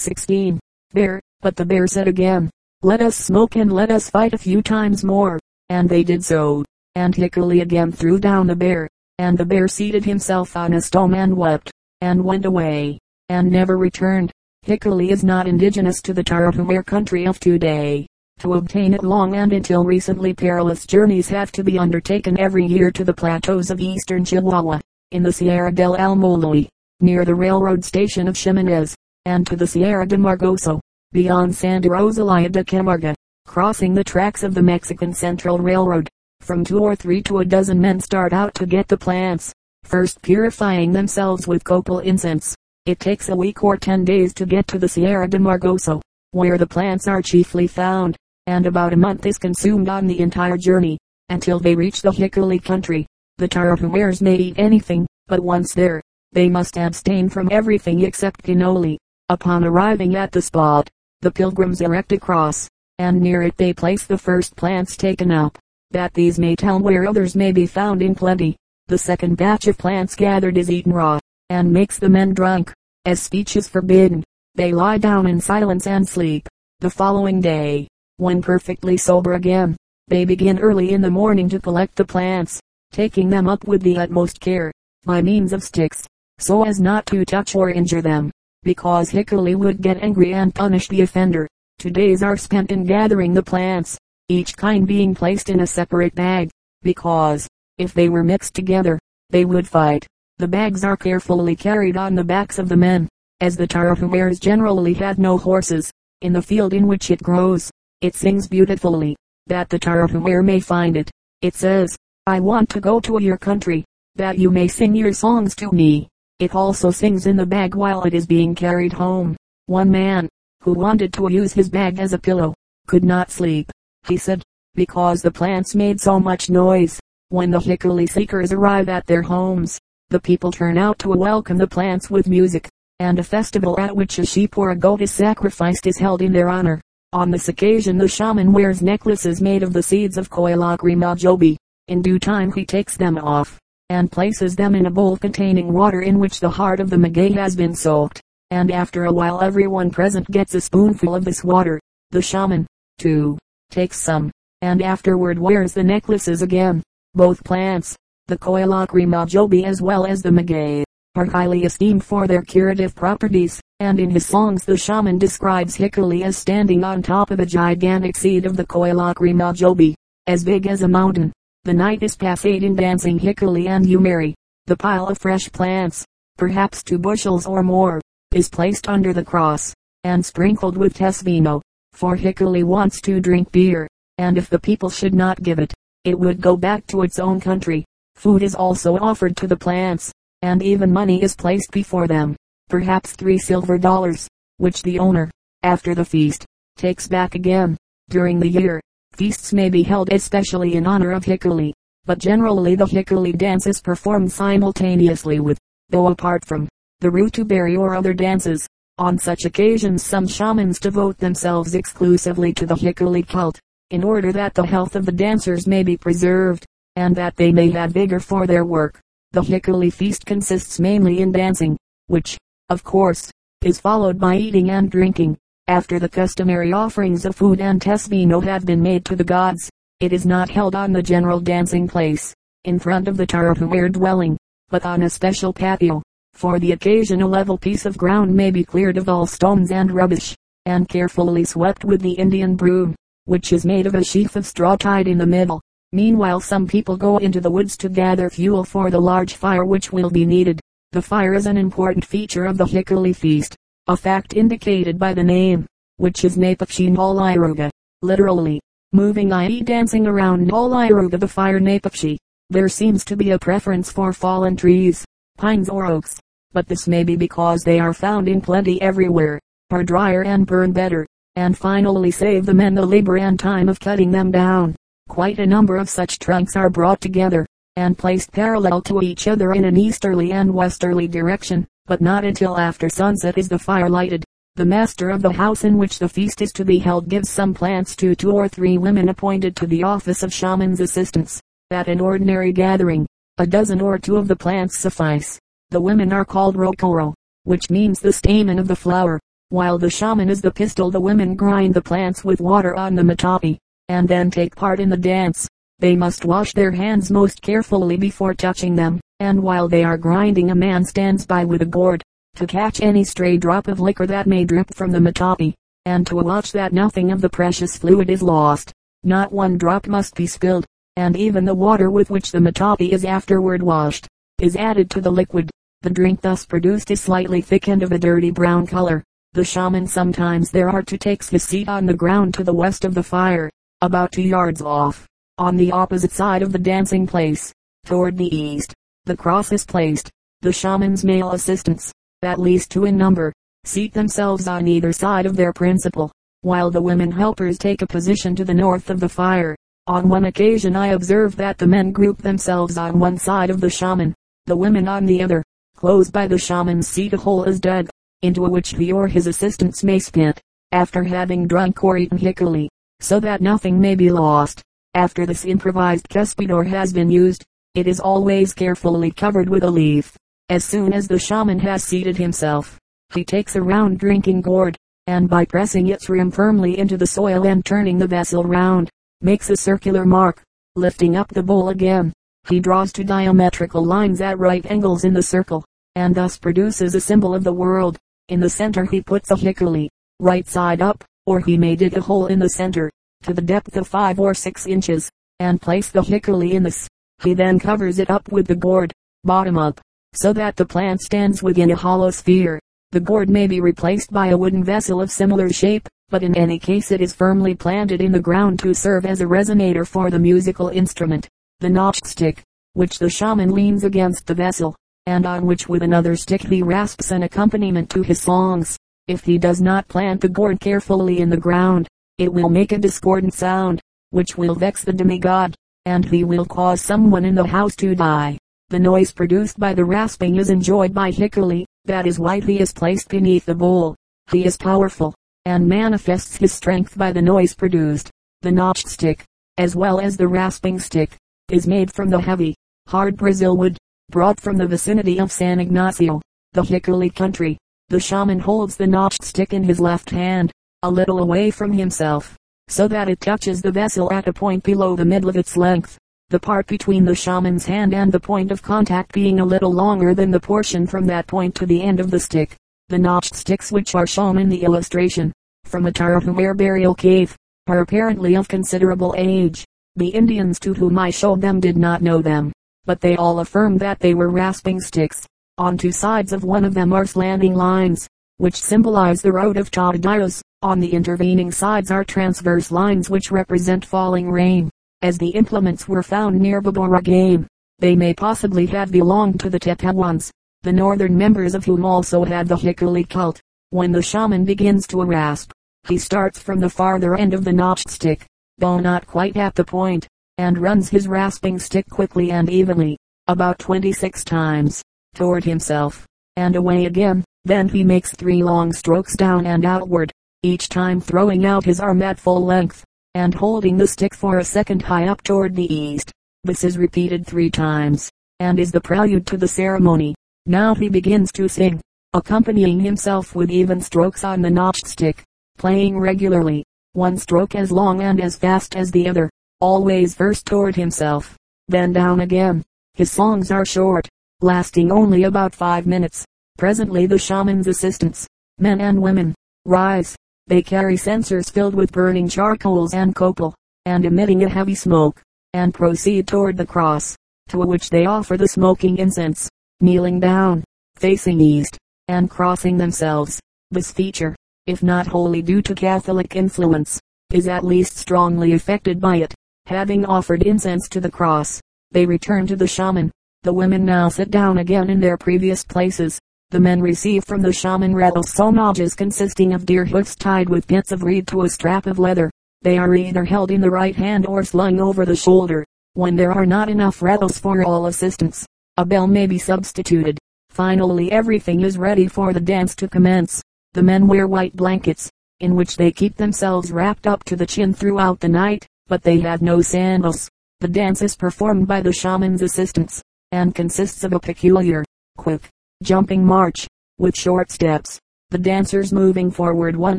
16. Bear, but the bear said again, let us smoke and let us fight a few times more. And they did so. And Hikuli again threw down the bear. And the bear seated himself on a stone and wept. And went away. And never returned. Hikuli is not indigenous to the Tarahumare country of today. To obtain it long and until recently perilous journeys have to be undertaken every year to the plateaus of eastern Chihuahua, in the Sierra del Almoloy, near the railroad station of Ximenez, and to the Sierra de Margoso, beyond Santa Rosalia de Camargo, crossing the tracks of the Mexican Central Railroad. From two or three to a dozen men start out to get the plants, first purifying themselves with copal incense. It takes a week or ten days to get to the Sierra de Margoso, where the plants are chiefly found and about a month is consumed on the entire journey, until they reach the Hikuli country. The Tarahumares may eat anything, but once there, they must abstain from everything except pinole. Upon arriving at the spot, the pilgrims erect a cross, and near it they place the first plants taken up, that these may tell where others may be found in plenty. The second batch of plants gathered is eaten raw, and makes the men drunk. As speech is forbidden, they lie down in silence and sleep. The following day, when perfectly sober again, they begin early in the morning to collect the plants, taking them up with the utmost care, by means of sticks, so as not to touch or injure them, because Hikuli would get angry and punish the offender. Two days are spent in gathering the plants, each kind being placed in a separate bag, because, if they were mixed together, they would fight. The bags are carefully carried on the backs of the men, as the Tarahumares generally had no horses, in the field in which it grows. It sings beautifully, that the Tarahumare may find it. It says, I want to go to your country, that you may sing your songs to me. It also sings in the bag while it is being carried home. One man, who wanted to use his bag as a pillow, could not sleep, he said, because the plants made so much noise. When the hikuli seekers arrive at their homes, the people turn out to welcome the plants with music, and a festival at which a sheep or a goat is sacrificed is held in their honor. On this occasion the shaman wears necklaces made of the seeds of Koilakri Majobi. In due time he takes them off, and places them in a bowl containing water in which the heart of the maguey has been soaked. And after a while everyone present gets a spoonful of this water. The shaman, too, takes some, and afterward wears the necklaces again. Both plants, the Koilakri Majobi as well as the maguey, are highly esteemed for their curative properties and in his songs the shaman describes Hikuli as standing on top of a gigantic seed of the Koilakri Majobi, as big as a mountain. The night is passed in dancing Hikuli and Yumari. The pile of fresh plants, perhaps two bushels or more, is placed under the cross, and sprinkled with tesvino, for Hikuli wants to drink beer, and if the people should not give it, it would go back to its own country. Food is also offered to the plants, and even money is placed before them perhaps three silver dollars, which the owner, after the feast, takes back again. During the year, feasts may be held especially in honor of Hikuli, but generally the Hikuli dance is performed simultaneously with, though apart from, the Rutuburi or other dances. On such occasions some shamans devote themselves exclusively to the Hikuli cult, in order that the health of the dancers may be preserved, and that they may have vigor for their work. The Hikuli feast consists mainly in dancing, which, of course, is followed by eating and drinking. After the customary offerings of food and tesvino have been made to the gods, it is not held on the general dancing place, in front of the Tarahumare dwelling, but on a special patio. For the occasion a level piece of ground may be cleared of all stones and rubbish, and carefully swept with the Indian broom, which is made of a sheaf of straw tied in the middle. Meanwhile some people go into the woods to gather fuel for the large fire which will be needed. The fire is an important feature of the Hikuli feast, a fact indicated by the name, which is Napapshi Noliruga, literally, moving i.e. dancing around Noliruga the fire Napapshi. There seems to be a preference for fallen trees, pines or oaks, but this may be because they are found in plenty everywhere, are drier and burn better, and finally save the men the labor and time of cutting them down. Quite a number of such trunks are brought together, and placed parallel to each other in an easterly and westerly direction, but not until after sunset is the fire lighted. The master of the house in which the feast is to be held gives some plants to two or three women appointed to the office of shaman's assistants. At an ordinary gathering, a dozen or two of the plants suffice. The women are called rokoro, which means the stamen of the flower. While the shaman is the pistil the women grind the plants with water on the matapi, and then take part in the dance. They must wash their hands most carefully before touching them, and while they are grinding a man stands by with a gourd, to catch any stray drop of liquor that may drip from the matapi, and to watch that nothing of the precious fluid is lost. Not one drop must be spilled, and even the water with which the matapi is afterward washed, is added to the liquid. The drink thus produced is slightly thick and of a dirty brown color. The shaman sometimes there are to takes his seat on the ground to the west of the fire, about two yards off, on the opposite side of the dancing place, toward the east. The cross is placed. The shaman's male assistants, at least two in number, seat themselves on either side of their principal, while the women helpers take a position to the north of the fire. On one occasion I observed that the men group themselves on one side of the shaman, the women on the other. Close by the shaman's seat a hole is dug, into which he or his assistants may spit, after having drunk or eaten hikuli, so that nothing may be lost. After this improvised cuspidor has been used, it is always carefully covered with a leaf. As soon as the shaman has seated himself, he takes a round drinking gourd, and by pressing its rim firmly into the soil and turning the vessel round, makes a circular mark. Lifting up the bowl again, he draws two diametrical lines at right angles in the circle, and thus produces a symbol of the world. In the center he puts a hikuli, right side up, or he may dig a hole in the center, to the depth of five or six inches, and place the hikuli in this. He then covers it up with the gourd, bottom up, so that the plant stands within a hollow sphere. The gourd may be replaced by a wooden vessel of similar shape, but in any case it is firmly planted in the ground to serve as a resonator for the musical instrument. The notched stick, which the shaman leans against the vessel, and on which with another stick he rasps an accompaniment to his songs. If he does not plant the gourd carefully in the ground, it will make a discordant sound, which will vex the demigod, and he will cause someone in the house to die. The noise produced by the rasping is enjoyed by Hikuli, that is why he is placed beneath the bowl. He is powerful, and manifests his strength by the noise produced. The notched stick, as well as the rasping stick, is made from the heavy, hard Brazil wood, brought from the vicinity of San Ignacio, the Hikuli country. The shaman holds the notched stick in his left hand, a little away from himself, so that it touches the vessel at a point below the middle of its length. The part between the shaman's hand and the point of contact being a little longer than the portion from that point to the end of the stick. The notched sticks which are shown in the illustration, from a Tarahumare burial cave, are apparently of considerable age. The Indians to whom I showed them did not know them but they all affirmed that they were rasping sticks. On two sides of one of them are slanting lines, which symbolize the road of Tata Dios. On the intervening sides are transverse lines which represent falling rain. As the implements were found near Baborigame, they may possibly have belonged to the Tetewans, the northern members of whom also had the Hikuli cult. When the shaman begins to rasp, he starts from the farther end of the notched stick, though not quite at the point, and runs his rasping stick quickly and evenly, about 26 times, toward himself, and away again. Then he makes three long strokes down and outward, each time throwing out his arm at full length, and holding the stick for a second high up toward the east. This is repeated three times, and is the prelude to the ceremony. Now he begins to sing, accompanying himself with even strokes on the notched stick, playing regularly, one stroke as long and as fast as the other always first toward himself, then down again. His songs are short, lasting only about five minutes. Presently the shaman's assistants, men and women, rise. They carry censers filled with burning charcoals and copal, and emitting a heavy smoke, and proceed toward the cross, to which they offer the smoking incense, kneeling down, facing east, and crossing themselves. This feature, if not wholly due to Catholic influence, is at least strongly affected by it. Having offered incense to the cross, they return to the shaman. The women now sit down again in their previous places. The men receive from the shaman sonajas consisting of deer hoofs tied with bits of reed to a strap of leather. They are either held in the right hand or slung over the shoulder. When there are not enough rattles for all assistants, a bell may be substituted. Finally everything is ready for the dance to commence. The men wear white blankets, in which they keep themselves wrapped up to the chin throughout the night but they have no sandals. The dance is performed by the shaman's assistants, and consists of a peculiar, quick, jumping march, with short steps, the dancers moving forward one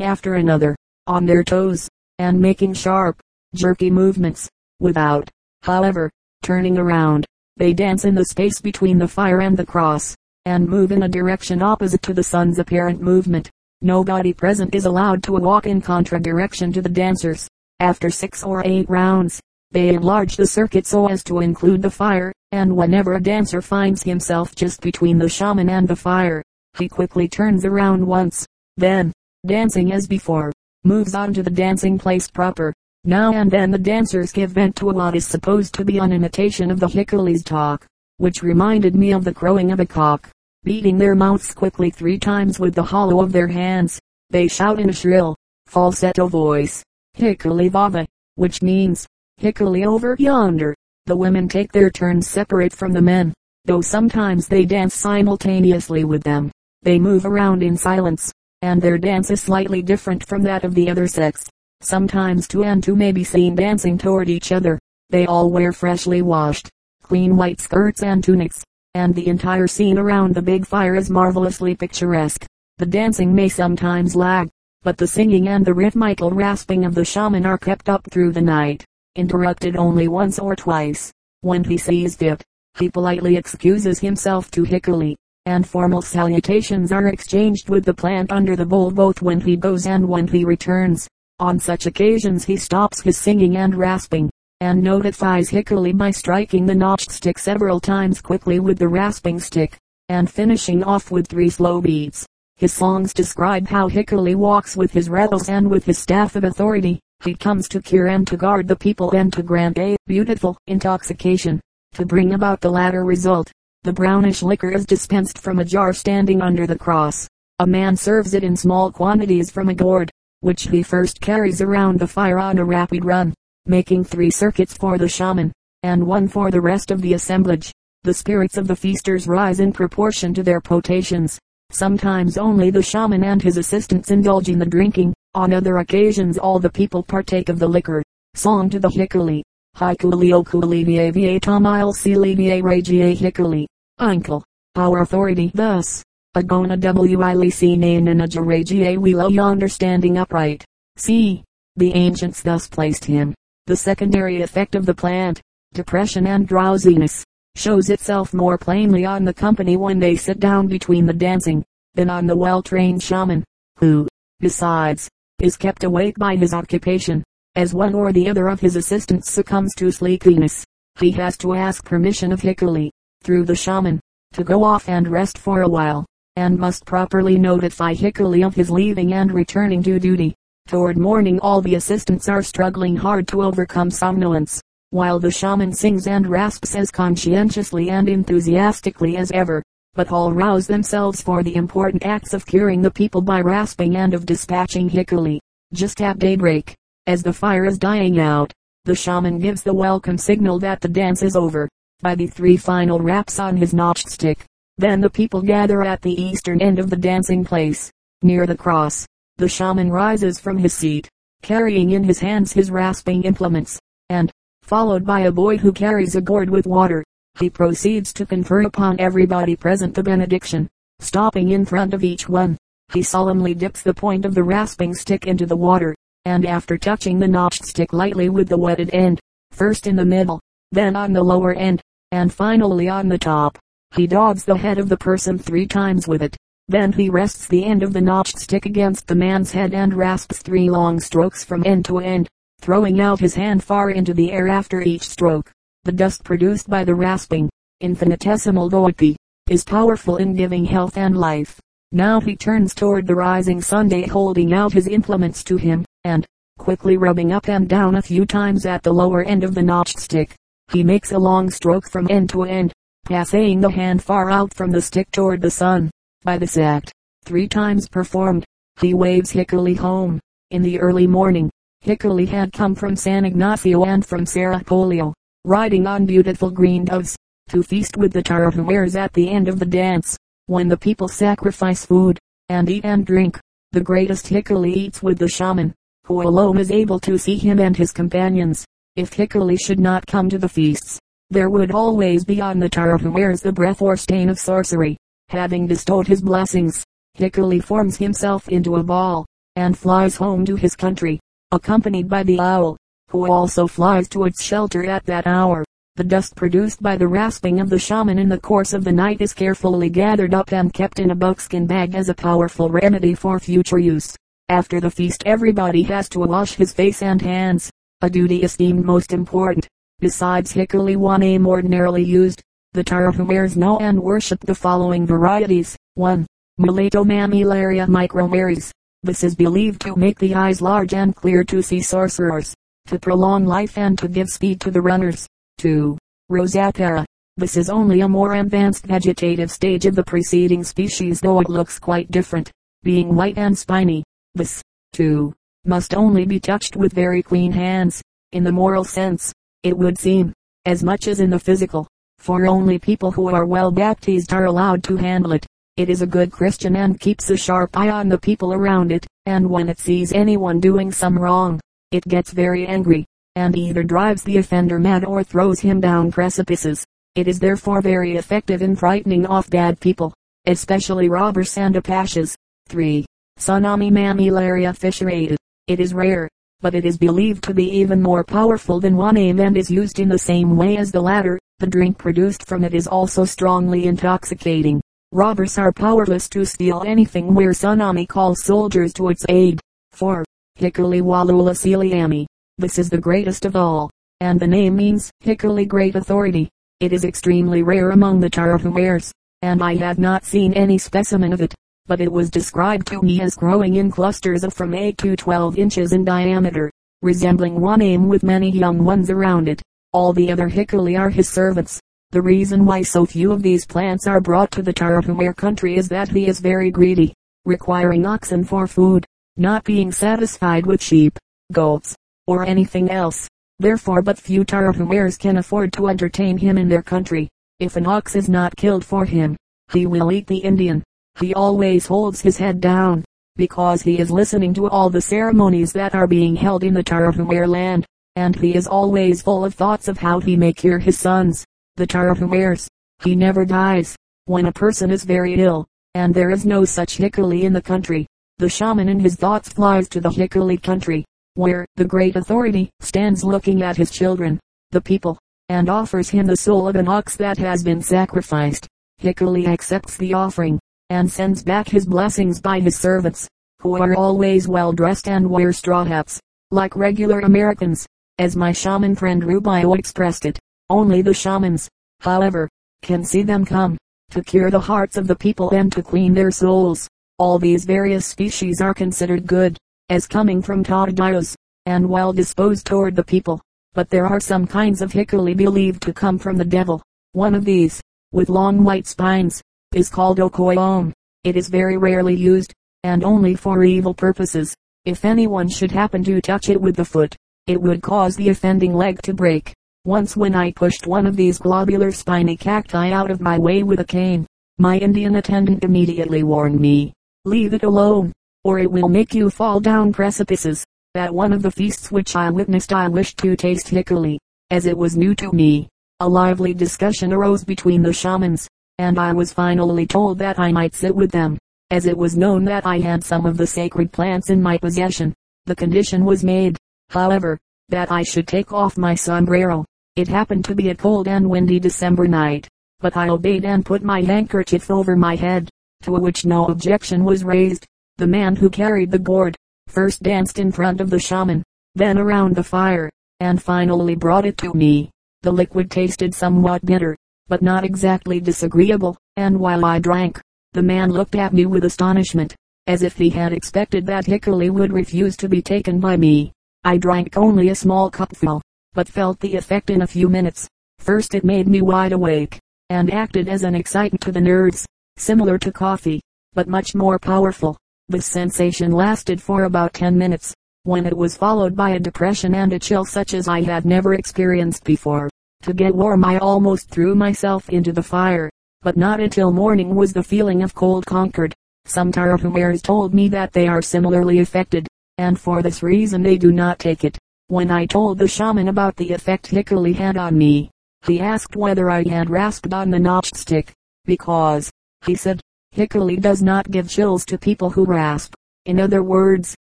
after another, on their toes, and making sharp, jerky movements, without, however, turning around. They dance in the space between the fire and the cross, and move in a direction opposite to the sun's apparent movement. Nobody present is allowed to walk in contra direction to the dancers. After six or eight rounds, they enlarge the circuit so as to include the fire, and whenever a dancer finds himself just between the shaman and the fire, he quickly turns around once, then, dancing as before, moves on to the dancing place proper. Now and then the dancers give vent to what is supposed to be an imitation of the Hikuli's talk, which reminded me of the crowing of a cock. Beating their mouths quickly three times with the hollow of their hands, they shout in a shrill, falsetto voice, Hikuli Vava, which means, Hikuli over yonder. The women take their turns separate from the men, though sometimes they dance simultaneously with them. They move around in silence, and their dance is slightly different from that of the other sex. Sometimes two and two may be seen dancing toward each other. They all wear freshly washed, clean white skirts and tunics, and the entire scene around the big fire is marvelously picturesque. The dancing may sometimes lag, but the singing and the rhythmical rasping of the shaman are kept up through the night, interrupted only once or twice. When he sees fit, he politely excuses himself to Hikuli, and formal salutations are exchanged with the plant under the bowl both when he goes and when he returns. On such occasions he stops his singing and rasping, and notifies Hikuli by striking the notched stick several times quickly with the rasping stick, and finishing off with three slow beats. His songs describe how Hikuli walks with his rattles and with his staff of authority. He comes to cure and to guard the people and to grant a beautiful intoxication. To bring about the latter result, the brownish liquor is dispensed from a jar standing under the cross. A man serves it in small quantities from a gourd, which he first carries around the fire on a rapid run, making three circuits for the shaman, and one for the rest of the assemblage. The spirits of the feasters rise in proportion to their potations. Sometimes only the shaman and his assistants indulge in the drinking. On other occasions all the people partake of the liquor. Song to the Hickory. Hikuli okuli va tamile celiva regia Hickory. Uncle. Our authority thus. Agona wilc nananaja regia wilo yonder standing upright. See. The ancients thus placed him. The secondary effect of the plant, depression and drowsiness, shows itself more plainly on the company when they sit down between the dancing, than on the well-trained shaman, who, besides, is kept awake by his occupation. As one or the other of his assistants succumbs to sleepiness, he has to ask permission of Hikuli, through the shaman, to go off and rest for a while and must properly notify Hikuli of his leaving and returning to duty. Toward morning all the assistants are struggling hard to overcome somnolence, while the shaman sings and rasps as conscientiously and enthusiastically as ever. But all rouse themselves for the important acts of curing the people by rasping and of dispatching Hikuli. Just at daybreak, as the fire is dying out, the shaman gives the welcome signal that the dance is over, by the three final raps on his notched stick. Then the people gather at the eastern end of the dancing place, near the cross. The shaman rises from his seat, carrying in his hands his rasping implements, and, followed by a boy who carries a gourd with water, he proceeds to confer upon everybody present the benediction. Stopping in front of each one, he solemnly dips the point of the rasping stick into the water, and after touching the notched stick lightly with the wetted end, first in the middle, then on the lower end, and finally on the top, he dobs the head of the person three times with it. Then he rests the end of the notched stick against the man's head and rasps three long strokes from end to end, throwing out his hand far into the air after each stroke. The dust produced by the rasping, infinitesimal though it be, is powerful in giving health and life. Now he turns toward the rising Sunday holding out his implements to him, and, quickly rubbing up and down a few times at the lower end of the notched stick, he makes a long stroke from end to end, passing the hand far out from the stick toward the sun. By this act, three times performed, he waves Hikuli home. In the early morning, Hikuli had come from San Ignacio and from Sarapolio, riding on beautiful green doves, to feast with the Tarahumares at the end of the dance. When the people sacrifice food, and eat and drink, the greatest Hikuli eats with the shaman, who alone is able to see him and his companions. If Hikuli should not come to the feasts, there would always be on the Tarahumares the breath or stain of sorcery, having bestowed his blessings. Hikuli forms himself into a ball, and flies home to his country, accompanied by the owl, who also flies to its shelter at that hour. The dust produced by the rasping of the shaman in the course of the night is carefully gathered up and kept in a buckskin bag as a powerful remedy for future use. After the feast everybody has to wash his face and hands, a duty esteemed most important. Besides Hikuli one name ordinarily used, the Tarahumares know and worship the following varieties. 1. Mulatto Mammillaria micromeris. This is believed to make the eyes large and clear to see sorcerers, to prolong life and to give speed to the runners. 2. Rosapara. This is only a more advanced vegetative stage of the preceding species though it looks quite different, being white and spiny. This, too, must only be touched with very clean hands, in the moral sense, it would seem, as much as in the physical, for only people who are well baptized are allowed to handle it. It is a good Christian and keeps a sharp eye on the people around it, and when it sees anyone doing some wrong, it gets very angry and either drives the offender mad or throws him down precipices. It is therefore very effective in frightening off bad people, especially robbers and apaches. 3. Sunami mammillaria fissurata. It is rare, but it is believed to be even more powerful than wanamé and is used in the same way as the latter. The drink produced from it is also strongly intoxicating. Robbers are powerless to steal anything where Sunami calls soldiers to its aid. 4. Hikuli Wallula Celiami. This is the greatest of all, and the name means Hikuli Great Authority. It is extremely rare among the Tarahumares, and I have not seen any specimen of it, but it was described to me as growing in clusters of from 8 to 12 inches in diameter, resembling wanamé with many young ones around it. All the other hikuli are his servants. The reason why so few of these plants are brought to the Tarahumare country is that he is very greedy, requiring oxen for food, not being satisfied with sheep, goats, or anything else. Therefore but few Tarahumares can afford to entertain him in their country. If an ox is not killed for him, he will eat the Indian. He always holds his head down, because he is listening to all the ceremonies that are being held in the Tarahumare land, and he is always full of thoughts of how he may cure his sons, the Tarahumares. He never dies. When a person is very ill, and there is no such hikuli in the country, the shaman in his thoughts flies to the hikuli country, where the great authority stands looking at his children, the people, and offers him the soul of an ox that has been sacrificed. Hikuli accepts the offering, and sends back his blessings by his servants, who are always well dressed and wear straw hats, like regular Americans, as my shaman friend Rubio expressed it. Only the shamans, however, can see them come, to cure the hearts of the people and to clean their souls. All these various species are considered good, as coming from Tata Dios, and well disposed toward the people. But there are some kinds of hikuli believed to come from the devil. One of these, with long white spines, is called okoyom. It is very rarely used, and only for evil purposes. If anyone should happen to touch it with the foot, it would cause the offending leg to break. Once when I pushed one of these globular spiny cacti out of my way with a cane, my Indian attendant immediately warned me, leave it alone or it will make you fall down precipices. At one of the feasts which I witnessed I wished to taste hikuli, as it was new to me. A lively discussion arose between the shamans, and I was finally told that I might sit with them, as it was known that I had some of the sacred plants in my possession. The condition was made, however, that I should take off my sombrero. It happened to be a cold and windy December night, but I obeyed and put my handkerchief over my head, to which no objection was raised. The man who carried the gourd, first danced in front of the shaman, then around the fire, and finally brought it to me. The liquid tasted somewhat bitter, but not exactly disagreeable, and while I drank, the man looked at me with astonishment, as if he had expected that hikuli would refuse to be taken by me. I drank only a small cupful, but felt the effect in a few minutes. First it made me wide awake, and acted as an excitant to the nerves, similar to coffee, but much more powerful. The sensation lasted for about 10 minutes, when it was followed by a depression and a chill such as I had never experienced before. To get warm I almost threw myself into the fire, but not until morning was the feeling of cold conquered. Some Tarahumares told me that they are similarly affected, and for this reason they do not take it. When I told the shaman about the effect hikuli had on me, he asked whether I had rasped on the notched stick, because, he said, Hikuli does not give chills to people who rasp. In other words,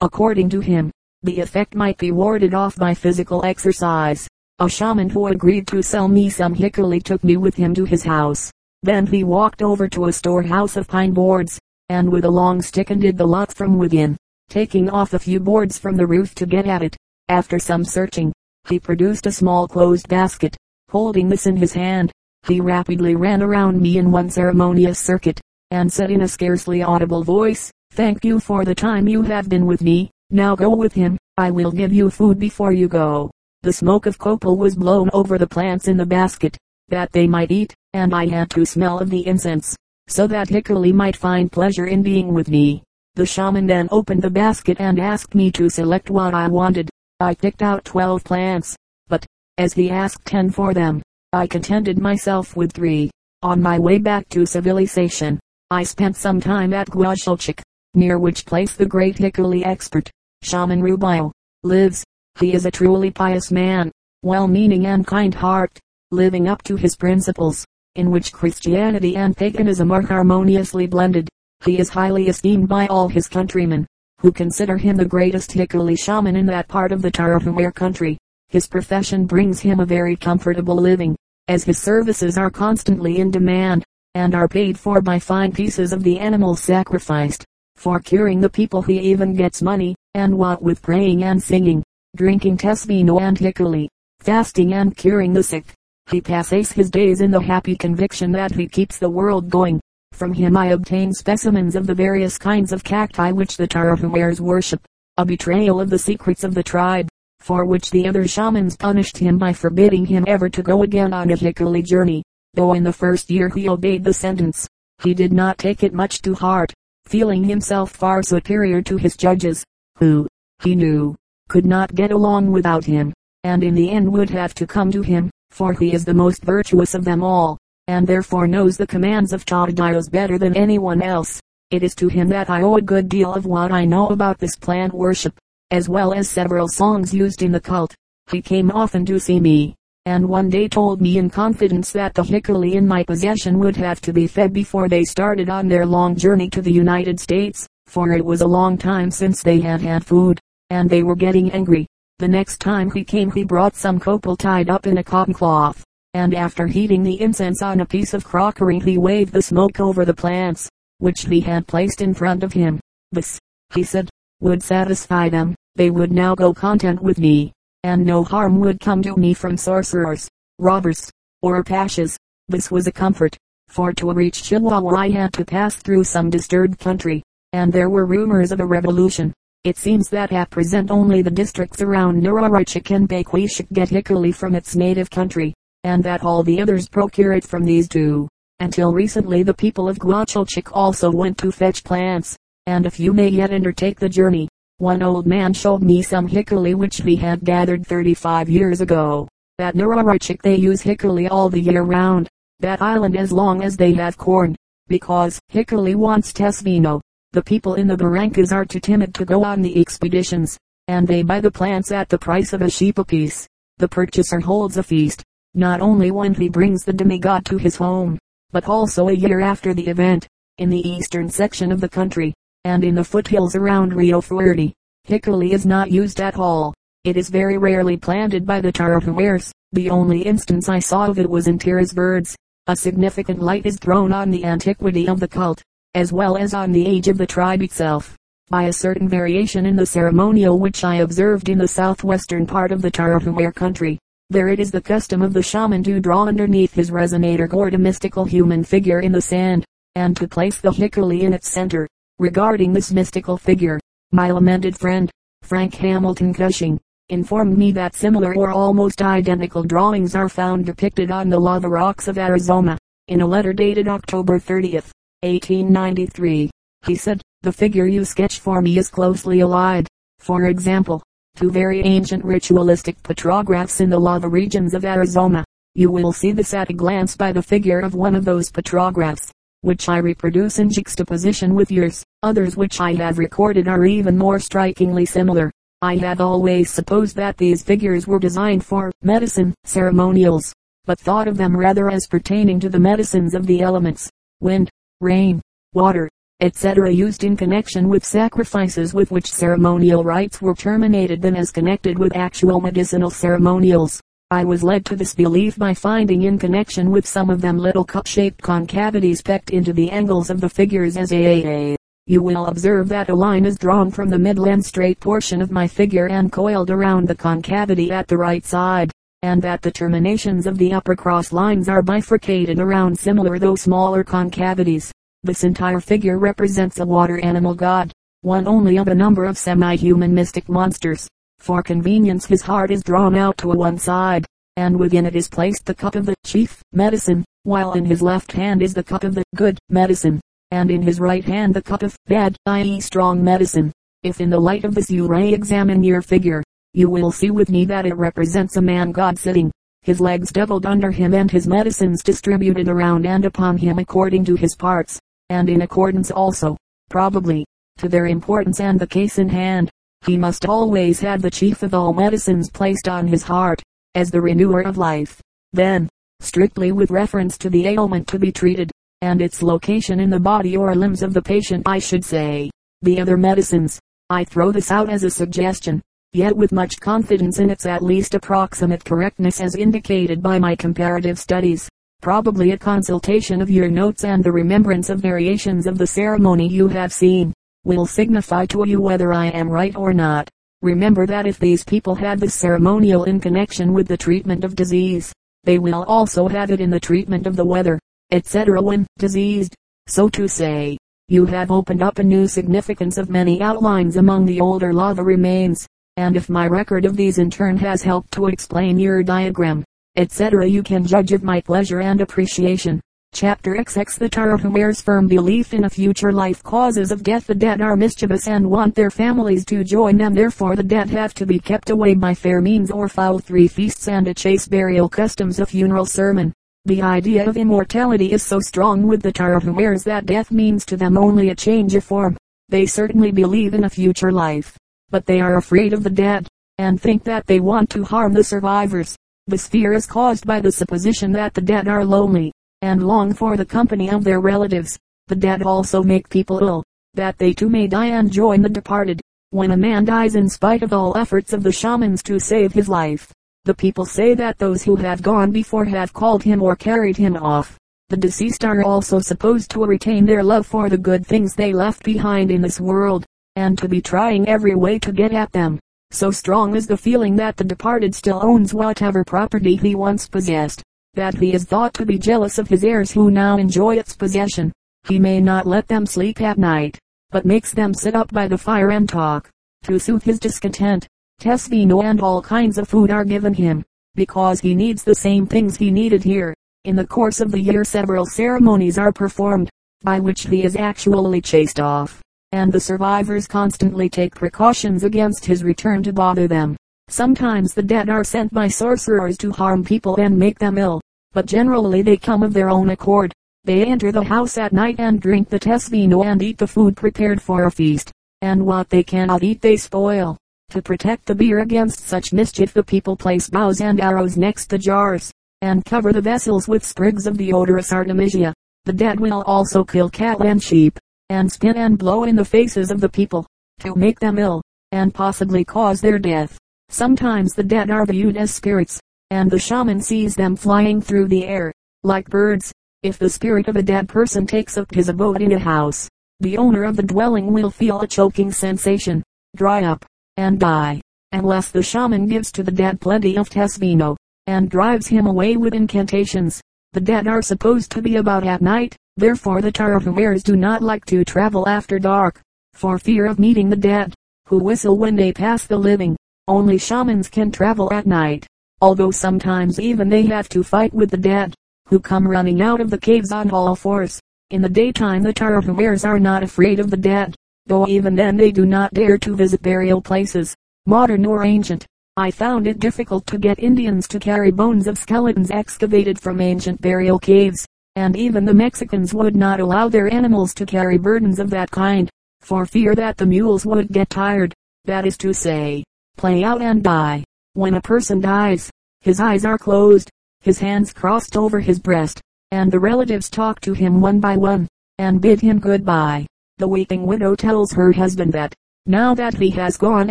according to him, the effect might be warded off by physical exercise. A shaman who agreed to sell me some hikuli took me with him to his house. Then he walked over to a storehouse of pine boards, and with a long stick undid the lock from within, taking off a few boards from the roof to get at it. After some searching, he produced a small closed basket. Holding this in his hand, he rapidly ran around me in one ceremonious circuit, and said in a scarcely audible voice, Thank you for the time you have been with me. Now go with him. I will give you food before you go. The smoke of copal was blown over the plants in the basket, that they might eat, and I had to smell of the incense, so that Hikuli might find pleasure in being with me. The shaman then opened the basket and asked me to select what I wanted. I picked out twelve plants, but, as he asked ten for them, I contented myself with three. On my way back to civilization, I spent some time at Guachulchic, near which place the great Hikuli expert, Shaman Rubio, lives. He is a truly pious man, well-meaning and kind-hearted, living up to his principles, in which Christianity and paganism are harmoniously blended. He is highly esteemed by all his countrymen, who consider him the greatest Hikuli shaman in that part of the Tarahumare country. His profession brings him a very comfortable living, as his services are constantly in demand, and are paid for by fine pieces of the animals sacrificed. For curing the people he even gets money, and what with praying and singing, drinking tesvino and hikuli, fasting and curing the sick. He passes his days in the happy conviction that he keeps the world going. From him I obtain specimens of the various kinds of cacti which the Tarahumares worship, a betrayal of the secrets of the tribe, for which the other shamans punished him by forbidding him ever to go again on a hikuli journey. Though in the first year he obeyed the sentence, he did not take it much to heart, feeling himself far superior to his judges, who, he knew, could not get along without him, and in the end would have to come to him, for he is the most virtuous of them all, and therefore knows the commands of Tata Dios better than anyone else. It is to him that I owe a good deal of what I know about this plant worship, as well as several songs used in the cult. He came often to see me, and one day told me in confidence that the hikuli in my possession would have to be fed before they started on their long journey to the United States, for it was a long time since they had had food, and they were getting angry. The next time he came he brought some copal tied up in a cotton cloth, and after heating the incense on a piece of crockery he waved the smoke over the plants, which he had placed in front of him. This, he said, would satisfy them, they would now go content with me and no harm would come to me from sorcerers, robbers, or pashas. This was a comfort, for to reach Chihuahua I had to pass through some disturbed country, and there were rumors of a revolution. It seems that at present only the districts around Nurarichik and Bakwishik get hikuli from its native country, and that all the others procure it from these two. Until recently the people of Guachulchic also went to fetch plants, and if you may yet undertake the journey. One old man showed me some hikuli which he had gathered 35 years ago. At Nurarichik they use hikuli all the year round, that island as long as they have corn, because hikuli wants tesvino. The people in the barrancas are too timid to go on the expeditions, and they buy the plants at the price of a sheep apiece. The purchaser holds a feast, not only when he brings the demigod to his home, but also a year after the event, in the eastern section of the country and in the foothills around Rio Fuerte. Hikuli is not used at all. It is very rarely planted by the Tarahumares. The only instance I saw of it was in Tira's birds. A significant light is thrown on the antiquity of the cult, as well as on the age of the tribe itself, by a certain variation in the ceremonial which I observed in the southwestern part of the Tarahumare country. There it is the custom of the shaman to draw underneath his resonator gourd a mystical human figure in the sand, and to place the hikuli in its center. Regarding this mystical figure, my lamented friend, Frank Hamilton Cushing, informed me that similar or almost identical drawings are found depicted on the lava rocks of Arizona. In a letter dated October 30th, 1893, he said, the figure you sketch for me is closely allied. For example, to very ancient ritualistic petrographs in the lava regions of Arizona. You will see this at a glance by the figure of one of those petrographs which I reproduce in juxtaposition with yours. Others which I have recorded are even more strikingly similar. I had always supposed that these figures were designed for medicine ceremonials, but thought of them rather as pertaining to the medicines of the elements, wind, rain, water, etc. used in connection with sacrifices with which ceremonial rites were terminated than as connected with actual medicinal ceremonials. I was led to this belief by finding in connection with some of them little cup-shaped concavities pecked into the angles of the figures as a. You will observe that a line is drawn from the middle and straight portion of my figure and coiled around the concavity at the right side, and that the terminations of the upper cross lines are bifurcated around similar though smaller concavities. This entire figure represents a water animal god, one only of a number of semi-human mystic monsters. For convenience his heart is drawn out to one side, and within it is placed the cup of the chief medicine, while in his left hand is the cup of the good medicine, and in his right hand the cup of bad, i.e. strong medicine. If in the light of this you re-examine your figure, you will see with me that it represents a man God sitting, his legs doubled under him and his medicines distributed around and upon him according to his parts, and in accordance also, probably, to their importance and the case in hand. He must always have the chief of all medicines placed on his heart, as the renewer of life. Then, strictly with reference to the ailment to be treated, and its location in the body or limbs of the patient I should say, the other medicines. I throw this out as a suggestion, yet with much confidence in its at least approximate correctness as indicated by my comparative studies. Probably a consultation of your notes and the remembrance of variations of the ceremony you have seen, will signify to you whether I am right or not. Remember that if these people had this ceremonial in connection with the treatment of disease, they will also have it in the treatment of the weather, etc. when diseased. So to say, you have opened up a new significance of many outlines among the older lava remains, and if my record of these in turn has helped to explain your diagram, etc. you can judge of my pleasure and appreciation. Chapter XX The Tarahumares firm belief in a future life causes of death The dead are mischievous and want their families to join them therefore the dead have to be kept away by fair means or foul three feasts and a chase burial customs a funeral sermon. The idea of immortality is so strong with the Tarahumares that death means to them only a change of form. They certainly believe in a future life, but they are afraid of the dead, and think that they want to harm the survivors. This fear is caused by the supposition that the dead are lonely, and long for the company of their relatives. The dead also make people ill, that they too may die and join the departed. When a man dies in spite of all efforts of the shamans to save his life, the people say that those who have gone before have called him or carried him off. The deceased are also supposed to retain their love for the good things they left behind in this world, and to be trying every way to get at them. So strong is the feeling that the departed still owns whatever property he once possessed that he is thought to be jealous of his heirs who now enjoy its possession. He may not let them sleep at night, but makes them sit up by the fire and talk, to soothe his discontent. Tesvino and all kinds of food are given him, because he needs the same things he needed here. In the course of the year several ceremonies are performed, by which he is actually chased off, and the survivors constantly take precautions against his return to bother them. Sometimes the dead are sent by sorcerers to harm people and make them ill but generally they come of their own accord. They enter the house at night and drink the tesvino and eat the food prepared for a feast, and what they cannot eat they spoil. To protect the beer against such mischief the people place bows and arrows next the jars, and cover the vessels with sprigs of the odorous artemisia. The dead will also kill cattle and sheep, and spin and blow in the faces of the people, to make them ill, and possibly cause their death. Sometimes the dead are viewed as spirits, and the shaman sees them flying through the air, like birds. If the spirit of a dead person takes up his abode in a house, the owner of the dwelling will feel a choking sensation, dry up, and die, unless the shaman gives to the dead plenty of tesvino, and drives him away with incantations. The dead are supposed to be about at night, therefore the Tarahumares do not like to travel after dark, for fear of meeting the dead, who whistle when they pass the living. Only shamans can travel at night although sometimes even they have to fight with the dead, who come running out of the caves on all fours. In the daytime the Tarahumares are not afraid of the dead, though even then they do not dare to visit burial places, modern or ancient. I found it difficult to get Indians to carry bones of skeletons excavated from ancient burial caves, and even the Mexicans would not allow their animals to carry burdens of that kind, for fear that the mules would get tired, that is to say, play out and die. When a person dies, his eyes are closed, his hands crossed over his breast, and the relatives talk to him one by one. and bid him goodbye. The weeping widow tells her husband that, now that he has gone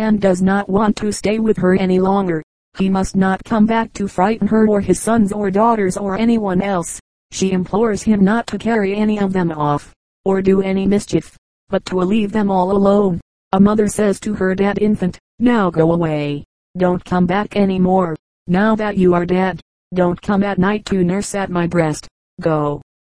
and does not want to stay with her any longer, he must not come back to frighten her or his sons or daughters or anyone else. She implores him not to carry any of them off, or do any mischief, but to leave them all alone. A mother says to her dead infant, now go away. Don't come back any more. Now that you are dead, don't come at night to nurse at my breast. Go.